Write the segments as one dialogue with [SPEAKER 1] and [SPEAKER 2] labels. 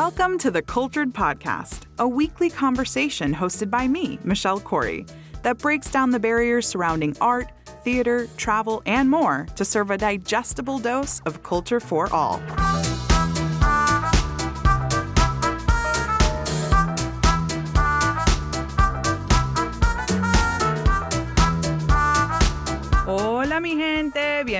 [SPEAKER 1] Welcome to the Cultured Podcast, a weekly conversation hosted by me, Michelle Corey, that breaks down the barriers surrounding art, theater, travel, and more to serve a digestible dose of culture for all.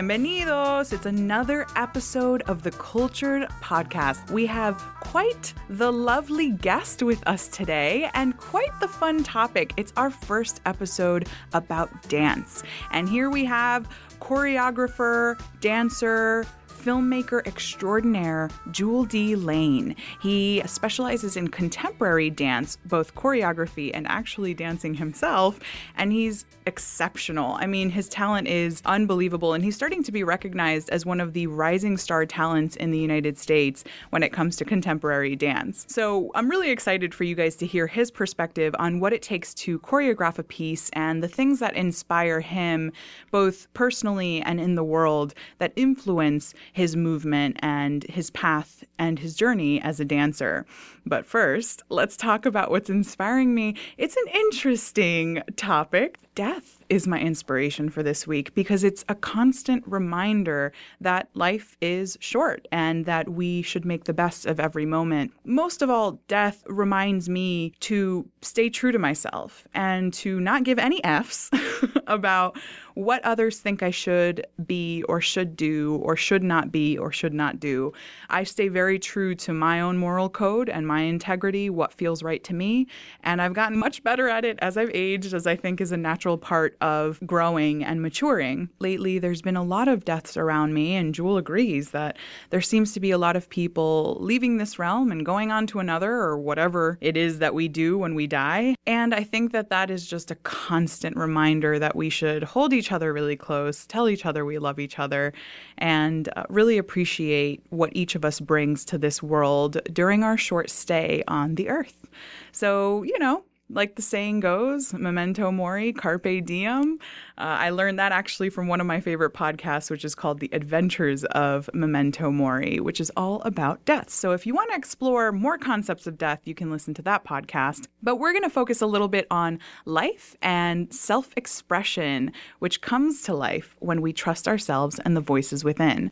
[SPEAKER 1] Bienvenidos. It's another episode of the Cultured Podcast. We have quite the lovely guest with us today and quite the fun topic. It's our first episode about dance. And here we have choreographer, dancer, filmmaker extraordinaire Juel D. Lane. He specializes in contemporary dance, both choreography and actually dancing himself, and he's exceptional. I mean, his talent is unbelievable, and he's starting to be recognized as one of the rising star talents in the United States when it comes to contemporary dance. So I'm really excited for you guys to hear his perspective on what it takes to choreograph a piece and the things that inspire him, both personally and in the world, that influence his movement and his path and his journey as a dancer. But first, let's talk about what's inspiring me. It's an interesting topic. Death is my inspiration for this week because it's a constant reminder that life is short and that we should make the best of every moment. Most of all, death reminds me to stay true to myself and to not give any F's about what others think I should be or should do or should not be or should not do. I stay very true to my own moral code and my integrity, what feels right to me. And I've gotten much better at it as I've aged, as I think is a natural part of growing and maturing. Lately, there's been a lot of deaths around me, and Juel agrees that there seems to be a lot of people leaving this realm and going on to another or whatever it is that we do when we die. And I think that that is just a constant reminder that we should hold each other really close, tell each other we love each other, and uh, really appreciate what each of us brings to this world during our short stay on the earth. So, you know, like the saying goes, memento mori, carpe diem. Uh, I learned that actually from one of my favorite podcasts, which is called The Adventures of Memento Mori, which is all about death. So if you want to explore more concepts of death, you can listen to that podcast. But we're going to focus a little bit on life and self expression, which comes to life when we trust ourselves and the voices within.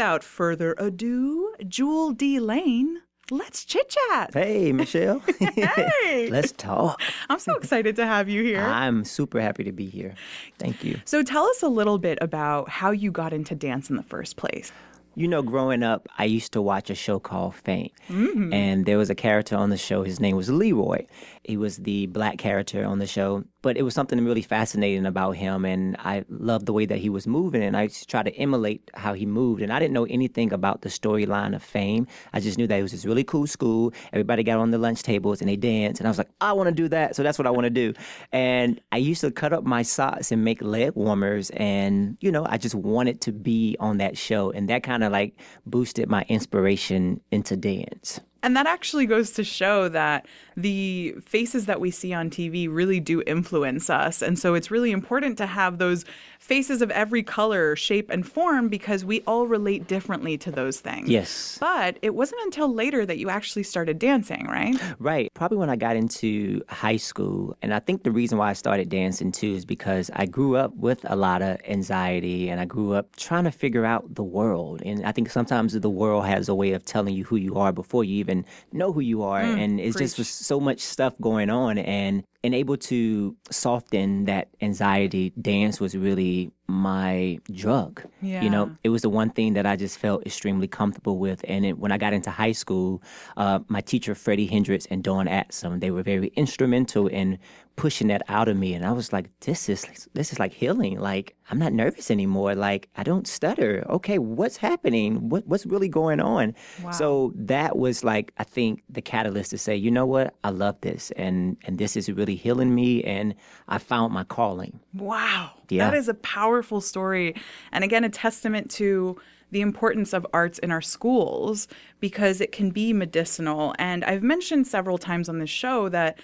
[SPEAKER 1] Without further ado, Juel D. Lane, let's chit chat.
[SPEAKER 2] Hey, Michelle.
[SPEAKER 1] Hey.
[SPEAKER 2] Let's talk.
[SPEAKER 1] I'm so excited to have you here.
[SPEAKER 2] I'm super happy to be here. Thank you.
[SPEAKER 1] So, tell us a little bit about how you got into dance in the first place.
[SPEAKER 2] You know, growing up, I used to watch a show called Fame. Mm-hmm. And there was a character on the show. His name was Leroy. He was the black character on the show. But it was something really fascinating about him. And I loved the way that he was moving. And I try to emulate how he moved. And I didn't know anything about the storyline of Fame. I just knew that it was this really cool school. Everybody got on the lunch tables and they danced. And I was like, I want to do that. So that's what I want to do. And I used to cut up my socks and make leg warmers. And, you know, I just wanted to be on that show. And that kind of like boosted my inspiration into dance.
[SPEAKER 1] And that actually goes to show that the faces that we see on TV really do influence us. And so it's really important to have those faces of every color, shape, and form because we all relate differently to those things.
[SPEAKER 2] Yes.
[SPEAKER 1] But it wasn't until later that you actually started dancing, right?
[SPEAKER 2] Right. Probably when I got into high school. And I think the reason why I started dancing too is because I grew up with a lot of anxiety and I grew up trying to figure out the world. And I think sometimes the world has a way of telling you who you are before you even know who you are. Mm, and it's just
[SPEAKER 1] preach.
[SPEAKER 2] was so much stuff going on. And and able to soften that anxiety, dance was really my drug. You know, it was the one thing that I just felt extremely comfortable with. And it, when I got into high school, uh, my teacher Freddie Hendricks and Dawn Axam, they were very instrumental in pushing that out of me. And I was like, this is this is like healing. Like I'm not nervous anymore. Like I don't stutter. Okay, what's happening? What what's really going on? So that was like I think the catalyst to say, you know what, I love this, and and this is really healing me, and I found my calling.
[SPEAKER 1] Wow.
[SPEAKER 2] Yeah.
[SPEAKER 1] That is a powerful story. And again, a testament to the importance of arts in our schools because it can be medicinal. And I've mentioned several times on this show that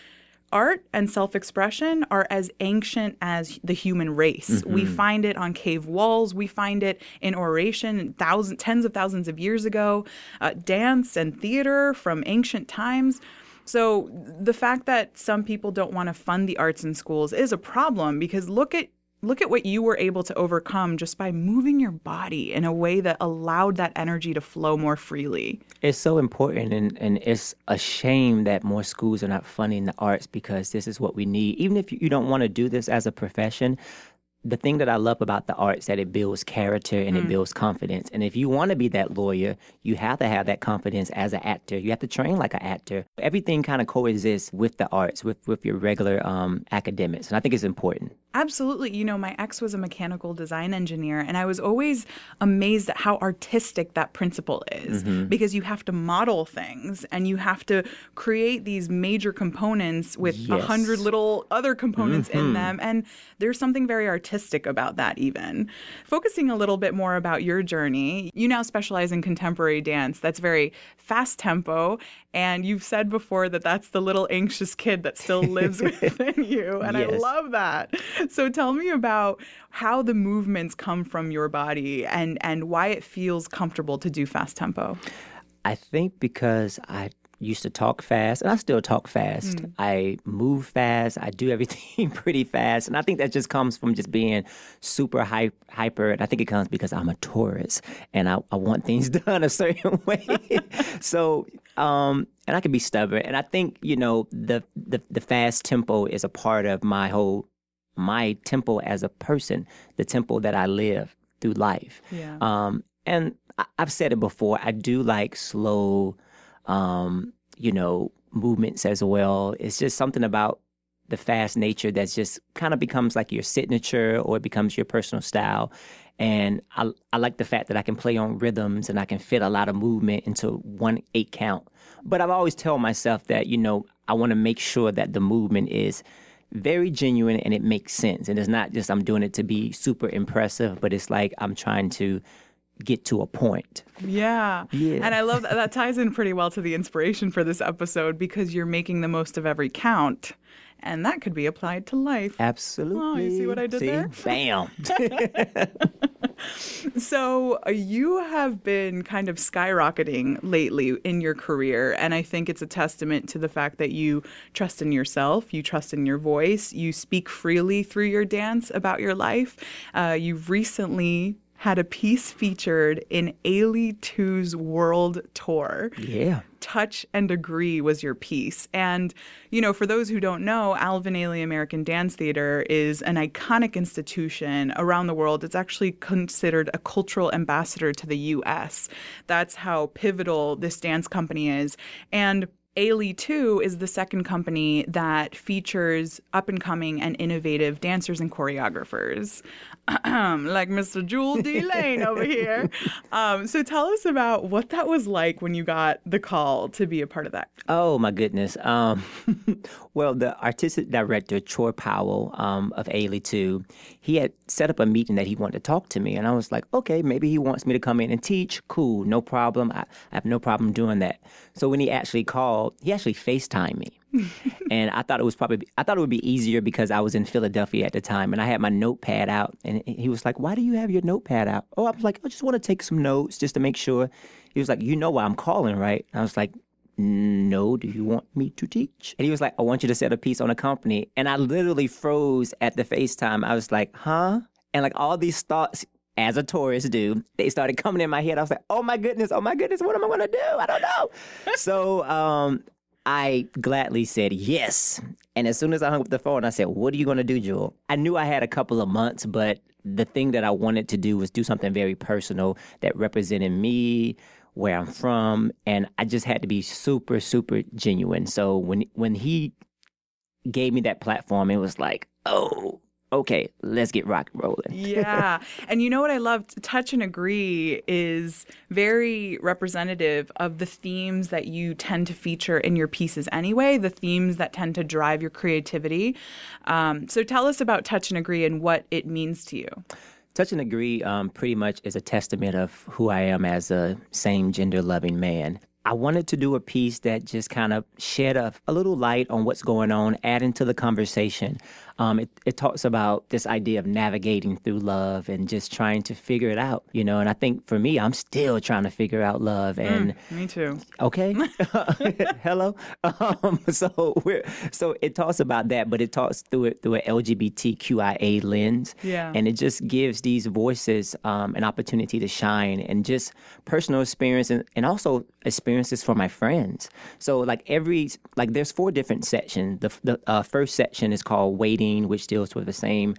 [SPEAKER 1] art and self expression are as ancient as the human race. We find it on cave walls, we find it in oration thousands, tens of thousands of years ago, uh, dance and theater from ancient times. So the fact that some people don't want to fund the arts in schools is a problem because look at look at what you were able to overcome just by moving your body in a way that allowed that energy to flow more freely.
[SPEAKER 2] It's so important, and, and it's a shame that more schools are not funding the arts because this is what we need. Even if you don't want to do this as a profession, the thing that I love about the arts that it builds character and it builds confidence. And if you want to be that lawyer, you have to have that confidence as an actor. You have to train like an actor. Everything kind of coexists with the arts, with with your regular um, academics, and I think it's important.
[SPEAKER 1] Absolutely. You know, my ex was a mechanical design engineer, and I was always amazed at how artistic that principle is mm-hmm. because you have to model things and you have to create these major components with a
[SPEAKER 2] Yes.
[SPEAKER 1] hundred little other components in mm-hmm. them. And there's something very artistic about that, even. Focusing a little bit more about your journey, you now specialize in contemporary dance that's very fast tempo. And you've said before that that's the little anxious kid that still lives within you. And I love that. So tell me about how the movements come from your body and, and why it feels comfortable to do fast tempo.
[SPEAKER 2] I think because I used to talk fast and I still talk fast. I move fast. I do everything pretty fast. And I think that just comes from just being super hy- hyper. And I think it comes because I'm a Taurus and I, I want things done a certain way. so, um, and I can be stubborn. And I think, you know, the, the, the fast tempo is a part of my whole, my tempo as a person, the tempo that I live through life.
[SPEAKER 1] Yeah.
[SPEAKER 2] Um, and I- I've said it before. I do like slow, um, you know, movements as well. It's just something about the fast nature that's just kind of becomes like your signature or it becomes your personal style. And I, I like the fact that I can play on rhythms and I can fit a lot of movement into one eight count. But I've always tell myself that, you know, I want to make sure that the movement is very genuine and it makes sense. And it's not just I'm doing it to be super impressive, but it's like I'm trying to get to a point.
[SPEAKER 1] Yeah.
[SPEAKER 2] Yeah.
[SPEAKER 1] And I love that. That ties in pretty well to the inspiration for this episode because you're making the most of every count. And that could be applied to life.
[SPEAKER 2] Absolutely.
[SPEAKER 1] You see what I did
[SPEAKER 2] See?
[SPEAKER 1] there?
[SPEAKER 2] Bam.
[SPEAKER 1] So uh, you have been kind of skyrocketing lately in your career, and I think it's a testament to the fact that you trust in yourself, you trust in your voice, you speak freely through your dance about your life. Uh, you've recently had a piece featured in Ailey 2's world tour.
[SPEAKER 2] yeah.
[SPEAKER 1] Touch and Agree was your piece. And, you know, for those who don't know, Alvin Ailey American Dance Theater is an iconic institution around the world. It's actually considered a cultural ambassador to the US. That's how pivotal this dance company is. And Ailey 2 is the second company that features up and coming and innovative dancers and choreographers, like Mr. Juel D. Lane over here. Um, so tell us about what that was like when you got the call to be a part of that.
[SPEAKER 2] Oh my goodness. Um, well, the artistic director Troy Powell um, of Ailey Two, he had set up a meeting that he wanted to talk to me, and I was like, okay, maybe he wants me to come in and teach. Cool, no problem. I, I have no problem doing that. So when he actually called, he actually Facetimed me. and I thought it was probably I thought it would be easier because I was in Philadelphia at the time and I had my notepad out and he was like, "Why do you have your notepad out?" Oh, I was like, "I just want to take some notes just to make sure." He was like, "You know why I'm calling, right?" I was like, no, do you want me to teach? And he was like, I want you to set a piece on a company. And I literally froze at the FaceTime. I was like, huh? And like all these thoughts, as a Taurus do, they started coming in my head. I was like, oh my goodness, oh my goodness, what am I gonna do? I don't know. so um I gladly said yes. And as soon as I hung up the phone, I said, What are you gonna do, Juel? I knew I had a couple of months, but the thing that I wanted to do was do something very personal that represented me, where I'm from, and I just had to be super, super genuine. So when when he gave me that platform, it was like, oh, okay, let's get rock and rolling.
[SPEAKER 1] yeah. And you know what I loved? Touch and Agree is very representative of the themes that you tend to feature in your pieces anyway, the themes that tend to drive your creativity. Um, so tell us about Touch and Agree and what it means to you.
[SPEAKER 2] Touch and Agree um, pretty much is a testament of who I am as a same gender loving man. I wanted to do a piece that just kind of shed a, a little light on what's going on, add into the conversation. Um, it, it talks about this idea of navigating through love and just trying to figure it out, you know. And I think for me, I'm still trying to figure out love. And
[SPEAKER 1] mm, me too.
[SPEAKER 2] Okay, hello. Um, so we're so it talks about that, but it talks through it through an LGBTQIA lens.
[SPEAKER 1] Yeah.
[SPEAKER 2] And it just gives these voices um, an opportunity to shine and just personal experience and, and also experiences for my friends. So like every like there's four different sections. The the uh, first section is called waiting which deals with the same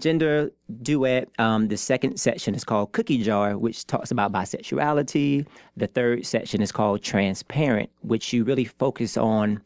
[SPEAKER 2] gender duet. Um, the second section is called Cookie Jar, which talks about bisexuality. The third section is called Transparent, which you really focus on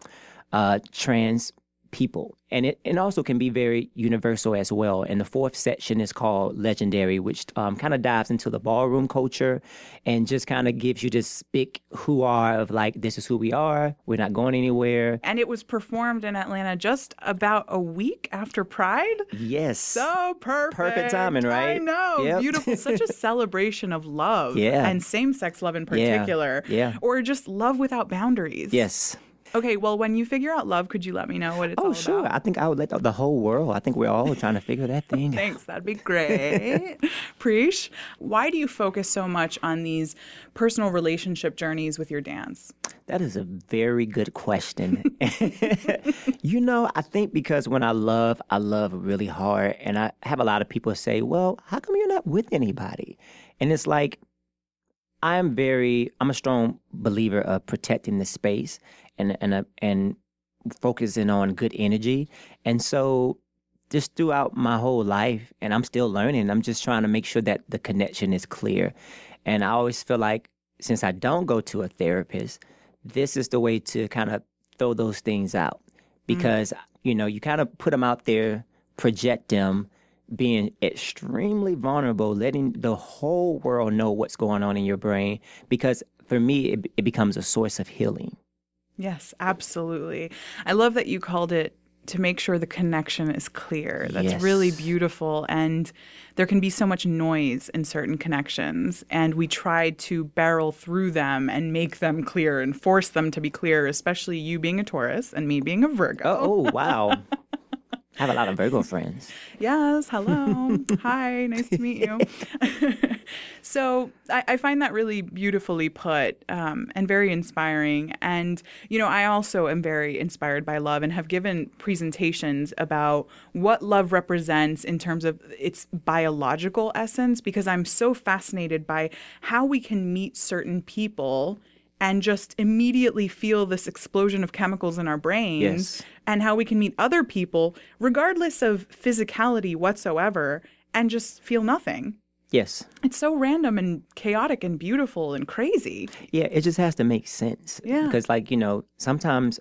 [SPEAKER 2] uh, trans people. And it and also can be very universal as well. And the fourth section is called Legendary, which um, kind of dives into the ballroom culture and just kind of gives you this big who are of like, this is who we are. We're not going anywhere.
[SPEAKER 1] And it was performed in Atlanta just about a week after Pride.
[SPEAKER 2] Yes.
[SPEAKER 1] So perfect.
[SPEAKER 2] Perfect timing, right?
[SPEAKER 1] I know.
[SPEAKER 2] Yep.
[SPEAKER 1] Beautiful. Such a celebration of love.
[SPEAKER 2] Yeah.
[SPEAKER 1] And same sex love in particular.
[SPEAKER 2] Yeah.
[SPEAKER 1] Or just love without boundaries.
[SPEAKER 2] Yes.
[SPEAKER 1] Okay, well, when you figure out love, could you let me know what it's
[SPEAKER 2] oh,
[SPEAKER 1] all
[SPEAKER 2] sure.
[SPEAKER 1] about?
[SPEAKER 2] I think I would let the, whole world. I think we're all trying to figure that thing out.
[SPEAKER 1] Thanks, that'd be great. Preesh, why do you focus so much on these personal relationship journeys with your dance?
[SPEAKER 2] That is a very good question. you know, I think because when I love, I love really hard. And I have a lot of people say, well, how come you're not with anybody? And it's like, I'm very, I'm a strong believer of protecting the space and and and focusing on good energy. And so just throughout my whole life, and I'm still learning. I'm just trying to make sure that the connection is clear. And I always feel like since I don't go to a therapist, this is the way to kind of throw those things out because mm. you know you kind of put them out there, project them, being extremely vulnerable, letting the whole world know what's going on in your brain. Because for me, it, it becomes a source of healing.
[SPEAKER 1] Yes, absolutely. I love that you called it to make sure the connection is clear. That's
[SPEAKER 2] yes.
[SPEAKER 1] really beautiful. And there can be so much noise in certain connections. And we try to barrel through them and make them clear and force them to be clear, especially you being a Taurus and me being a Virgo.
[SPEAKER 2] Oh, oh wow. I have a lot of Virgo friends.
[SPEAKER 1] Yes, hello. Hi, nice to meet you. so I, I, find that really beautifully put um, and very inspiring. And, you know, I also am very inspired by love and have given presentations about what love represents in terms of its biological essence because I'm so fascinated by how we can meet certain people and just immediately feel this explosion of chemicals in our brains
[SPEAKER 2] yes.
[SPEAKER 1] and how we can meet other people regardless of physicality whatsoever and just feel nothing.
[SPEAKER 2] Yes.
[SPEAKER 1] It's so random and chaotic and beautiful and crazy.
[SPEAKER 2] Yeah, it just has to make sense.
[SPEAKER 1] Yeah.
[SPEAKER 2] Because like, you know, sometimes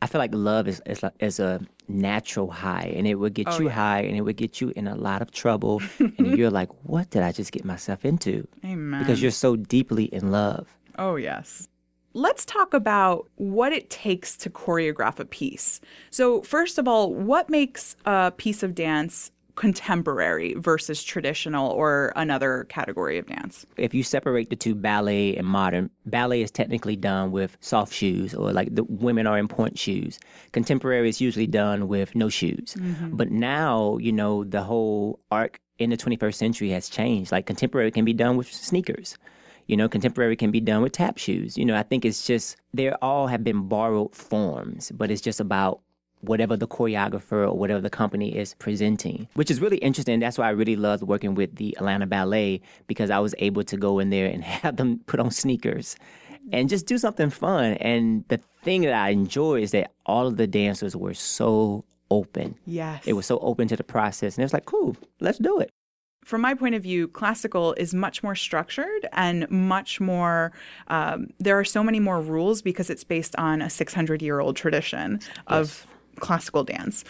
[SPEAKER 2] I feel like love is is, like, is a natural high and it would get
[SPEAKER 1] oh,
[SPEAKER 2] you
[SPEAKER 1] yeah.
[SPEAKER 2] high and it would get you in a lot of trouble and you're like, what did I just get myself into?
[SPEAKER 1] Amen.
[SPEAKER 2] Because you're so deeply in love.
[SPEAKER 1] Oh, yes. Let's talk about what it takes to choreograph a piece. So, first of all, what makes a piece of dance contemporary versus traditional or another category of dance?
[SPEAKER 2] If you separate the two, ballet and modern, ballet is technically done with soft shoes or like the women are in pointe shoes. Contemporary is usually done with no shoes.
[SPEAKER 1] Mm-hmm.
[SPEAKER 2] But now, you know, the whole arc in the 21st century has changed. Like contemporary can be done with sneakers. You know, contemporary can be done with tap shoes. You know, I think it's just, they all have been borrowed forms, but it's just about whatever the choreographer or whatever the company is presenting, which is really interesting. That's why I really loved working with the Atlanta Ballet because I was able to go in there and have them put on sneakers and just do something fun. And the thing that I enjoy is that all of the dancers were so open.
[SPEAKER 1] Yes.
[SPEAKER 2] It was so open to the process. And it was like, cool, let's do it
[SPEAKER 1] from my point of view, classical is much more structured and much more, um, there are so many more rules because it's based on a 600 year old tradition
[SPEAKER 2] yes.
[SPEAKER 1] of classical dance.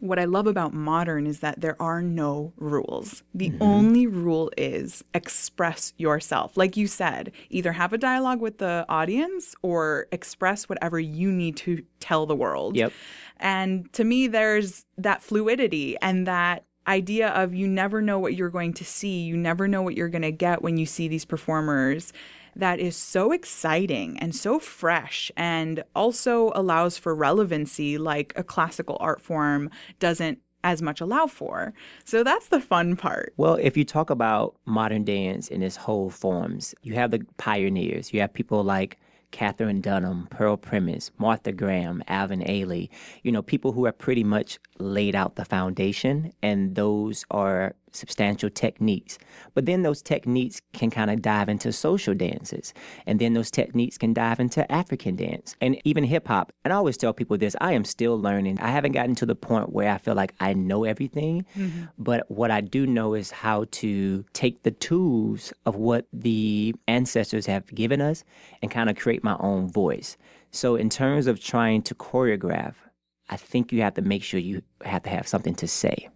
[SPEAKER 1] What I love about modern is that there are no rules. The mm-hmm. only rule is express yourself. Like you said, either have a dialogue with the audience or express whatever you need to tell the world.
[SPEAKER 2] Yep.
[SPEAKER 1] And to me, there's that fluidity and that idea of you never know what you're going to see, you never know what you're going to get when you see these performers. that is so exciting and so fresh and also allows for relevancy like a classical art form doesn't as much allow for. So that's the fun part.
[SPEAKER 2] Well, if you talk about modern dance in its whole forms, you have the pioneers. You have people like Katherine Dunham, Pearl Primus, Martha Graham, Alvin Ailey, you know, people who have pretty much laid out the foundation, and those are substantial techniques. But then those techniques can kind of dive into social dances. And then those techniques can dive into African dance and even hip hop. And I always tell people this I am still learning. I haven't gotten to the point where I feel like I know everything. Mm-hmm. But what I do know is how to take the tools of what the ancestors have given us and kind of create my own voice. So, in terms of trying to choreograph, I think you have to make sure you have to have something to say.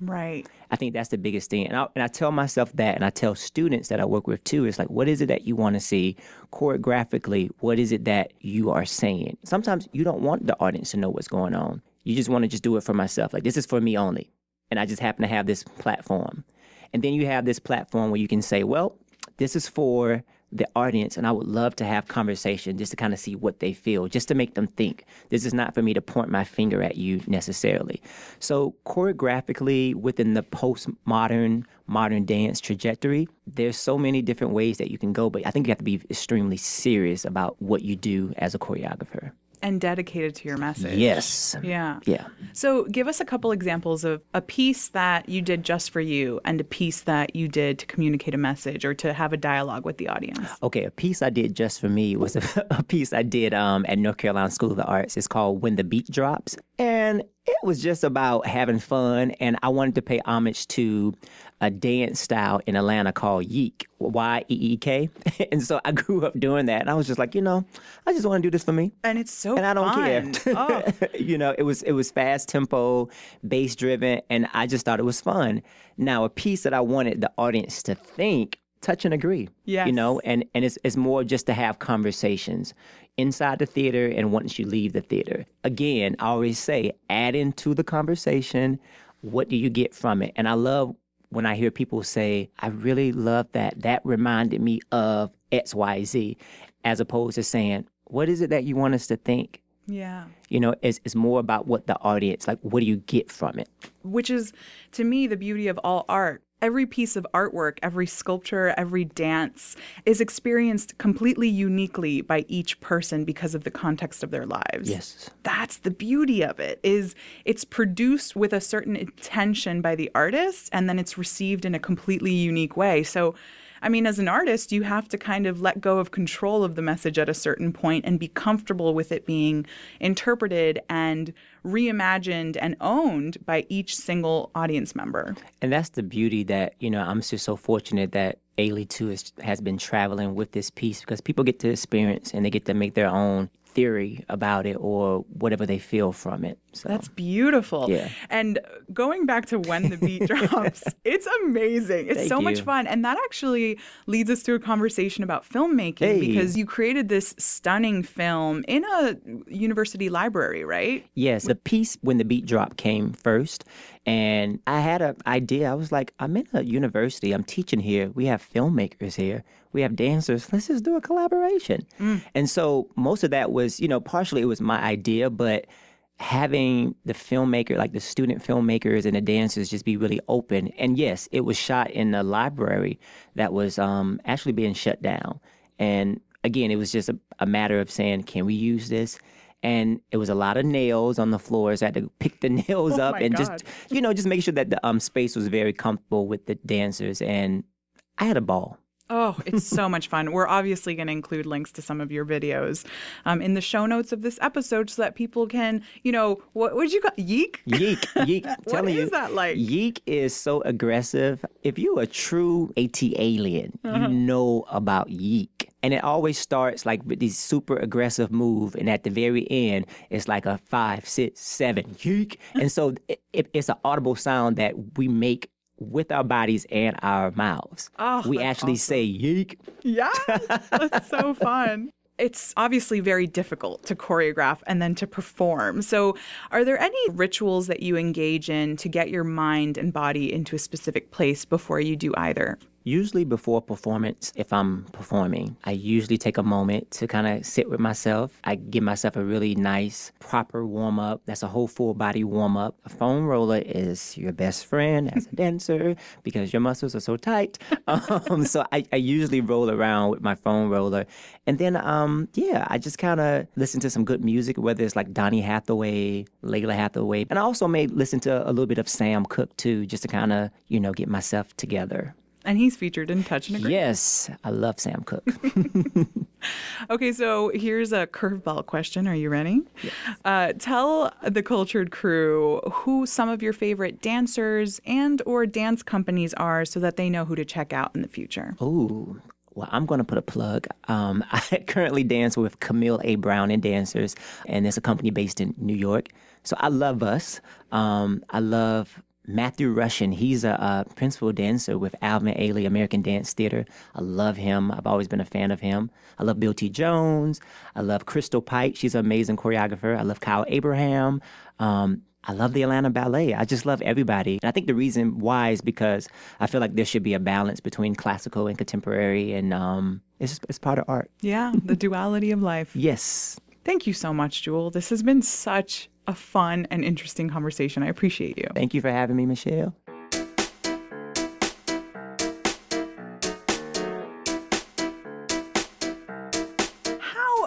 [SPEAKER 1] Right.
[SPEAKER 2] I think that's the biggest thing. And I, and I tell myself that, and I tell students that I work with too. It's like, what is it that you want to see choreographically? What is it that you are saying? Sometimes you don't want the audience to know what's going on. You just want to just do it for myself. Like, this is for me only. And I just happen to have this platform. And then you have this platform where you can say, well, this is for the audience and I would love to have conversation just to kind of see what they feel, just to make them think. This is not for me to point my finger at you necessarily. So choreographically within the postmodern modern dance trajectory, there's so many different ways that you can go, but I think you have to be extremely serious about what you do as a choreographer
[SPEAKER 1] and dedicated to your message.
[SPEAKER 2] Yes.
[SPEAKER 1] Yeah.
[SPEAKER 2] Yeah.
[SPEAKER 1] So, give us a couple examples of a piece that you did just for you and a piece that you did to communicate a message or to have a dialogue with the audience.
[SPEAKER 2] Okay, a piece I did just for me was a, a piece I did um, at North Carolina School of the Arts. It's called When the Beat Drops. And it was just about having fun. And I wanted to pay homage to a dance style in Atlanta called Yeek, Y E E K. And so I grew up doing that. And I was just like, you know, I just want to do this for me.
[SPEAKER 1] And it's so
[SPEAKER 2] And I don't
[SPEAKER 1] fun.
[SPEAKER 2] care.
[SPEAKER 1] Oh.
[SPEAKER 2] you know, it was it was fast tempo, bass driven, and I just thought it was fun. Now, a piece that I wanted the audience to think touch and agree.
[SPEAKER 1] Yeah.
[SPEAKER 2] You know, and, and it's, it's more just to have conversations inside the theater and once you leave the theater. Again, I always say, add into the conversation. What do you get from it? And I love when I hear people say, I really love that. That reminded me of XYZ, as opposed to saying, what is it that you want us to think?
[SPEAKER 1] Yeah.
[SPEAKER 2] You know, it's, it's more about what the audience, like, what do you get from it?
[SPEAKER 1] Which is, to me, the beauty of all art. Every piece of artwork, every sculpture, every dance is experienced completely uniquely by each person because of the context of their lives.
[SPEAKER 2] Yes.
[SPEAKER 1] That's the beauty of it is it's produced with a certain intention by the artist and then it's received in a completely unique way. So I mean, as an artist, you have to kind of let go of control of the message at a certain point and be comfortable with it being interpreted and reimagined and owned by each single audience member.
[SPEAKER 2] And that's the beauty that, you know, I'm just so fortunate that Ailey 2 has been traveling with this piece because people get to experience and they get to make their own theory about it or whatever they feel from it. So
[SPEAKER 1] That's beautiful.
[SPEAKER 2] Yeah.
[SPEAKER 1] And going back to when the beat drops, it's amazing. It's
[SPEAKER 2] Thank
[SPEAKER 1] so much fun. And that actually leads us to a conversation about filmmaking
[SPEAKER 2] Hey.
[SPEAKER 1] because you created this stunning film in a university library, right?
[SPEAKER 2] Yes, the piece when the beat drop came first, and I had an idea. I was like, I'm in a university. I'm teaching here. We have filmmakers here. We have dancers. Let's just do a collaboration. And so most of that was, you know, partially it was my idea, but having the filmmaker, like the student filmmakers and the dancers, just be really open. And yes, it was shot in a library that was um, actually being shut down. And again, it was just a, a matter of saying, can we use this? And it was a lot of nails on the floors. I had to pick the nails
[SPEAKER 1] Oh
[SPEAKER 2] up and
[SPEAKER 1] God.
[SPEAKER 2] just, you know, just make sure that the um, space was very comfortable with the dancers. And I had a ball.
[SPEAKER 1] Oh, it's so much fun. We're obviously going to include links to some of your videos um, in the show notes of this episode so that people can, you know, what would you call Yeek?
[SPEAKER 2] Yeek, yeek.
[SPEAKER 1] What
[SPEAKER 2] telling you,
[SPEAKER 1] that like?
[SPEAKER 2] Yeek is so aggressive. If you're a true ATLien,
[SPEAKER 1] Uh-huh.
[SPEAKER 2] you know about yeek. And it always starts like with these super aggressive move, and at the very end, it's like a five, six, seven yeek. And so it, it, it's an audible sound that we make with our bodies and our mouths.
[SPEAKER 1] Oh,
[SPEAKER 2] we actually
[SPEAKER 1] awesome.
[SPEAKER 2] say yeek.
[SPEAKER 1] Yeah, that's so fun. It's obviously very difficult to choreograph and then to perform. So, are there any rituals that you engage in to get your mind and body into a specific place before you do either?
[SPEAKER 2] Usually before performance, if I'm performing, I usually take a moment to kind of sit with myself. I give myself a really nice, proper warm up. That's a whole full body warm up. A foam roller is your best friend as a dancer because your muscles are so tight. Um, so I, I, usually roll around with my foam roller. And then, um, yeah, I just kind of listen to some good music, whether it's like Donny Hathaway, Lalah Hathaway. And I also may listen to a little bit of Sam Cooke too, just to kind of, you know, get myself together.
[SPEAKER 1] And he's featured in Touch and Agree.
[SPEAKER 2] Yes, I love Sam Cooke.
[SPEAKER 1] okay, so here's a curveball question. Are you ready?
[SPEAKER 2] Yes.
[SPEAKER 1] Uh, tell the cultured crew who some of your favorite dancers and or dance companies are so that they know who to check out in the future.
[SPEAKER 2] Ooh, well, I'm going to put a plug. Um, I currently dance with Camille A. Brown and Dancers, and it's a company based in New York. So I love us. Um, I love Matthew Rushing, he's a, a, principal dancer with Alvin Ailey American Dance Theater. I love him. I've always been a fan of him. I love Bill T. Jones. I love Crystal Pite. She's an amazing choreographer. I love Kyle Abraham. Um, I love the Atlanta Ballet. I just love everybody. And I think the reason why is because I feel like there should be a balance between classical and contemporary, and um, it's just, it's part of art.
[SPEAKER 1] Yeah, the duality of life.
[SPEAKER 2] Yes.
[SPEAKER 1] Thank you so much, Juel. This has been such a fun and interesting conversation. I appreciate you.
[SPEAKER 2] Thank you for having me, Michelle.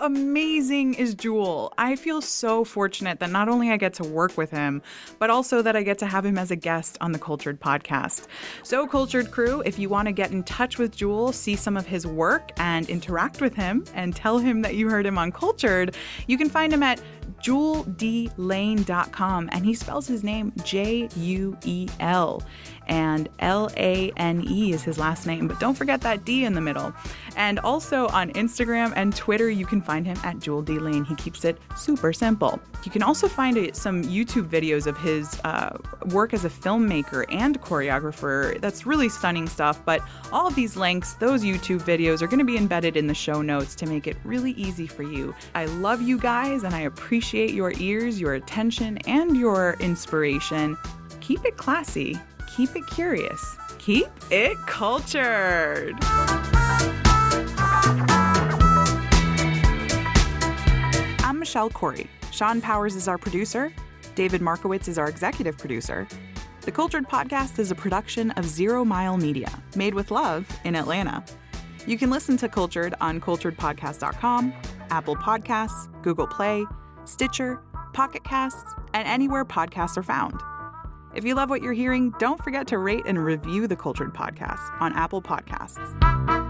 [SPEAKER 1] Amazing is Juel? I feel so fortunate that not only I get to work with him, but also that I get to have him as a guest on the Cultured podcast. So, Cultured crew, if you want to get in touch with Juel, see some of his work, and interact with him, and tell him that you heard him on Cultured, you can find him at jueldlane.com and he spells his name J U E L and L A N E is his last name, but don't forget that D in the middle. And also on Instagram and Twitter, you can find him at Juel D Lane. He keeps it super simple. You can also find some YouTube videos of his uh, work as a filmmaker and choreographer. That's really stunning stuff. But all of these links, those YouTube videos, are going to be embedded in the show notes to make it really easy for you. I love you guys and I appreciate your ears, your attention, and your inspiration. Keep it classy keep it curious, keep it cultured. I'm Michelle Corey. Sean Powers is our producer. David Markowitz is our executive producer. The Cultured Podcast is a production of Zero Mile Media, made with love in Atlanta. You can listen to Cultured on culturedpodcast.com, Apple Podcasts, Google Play, Stitcher, Pocket Casts, and anywhere podcasts are found. If you love what you're hearing, don't forget to rate and review the Cultured Podcast on Apple Podcasts.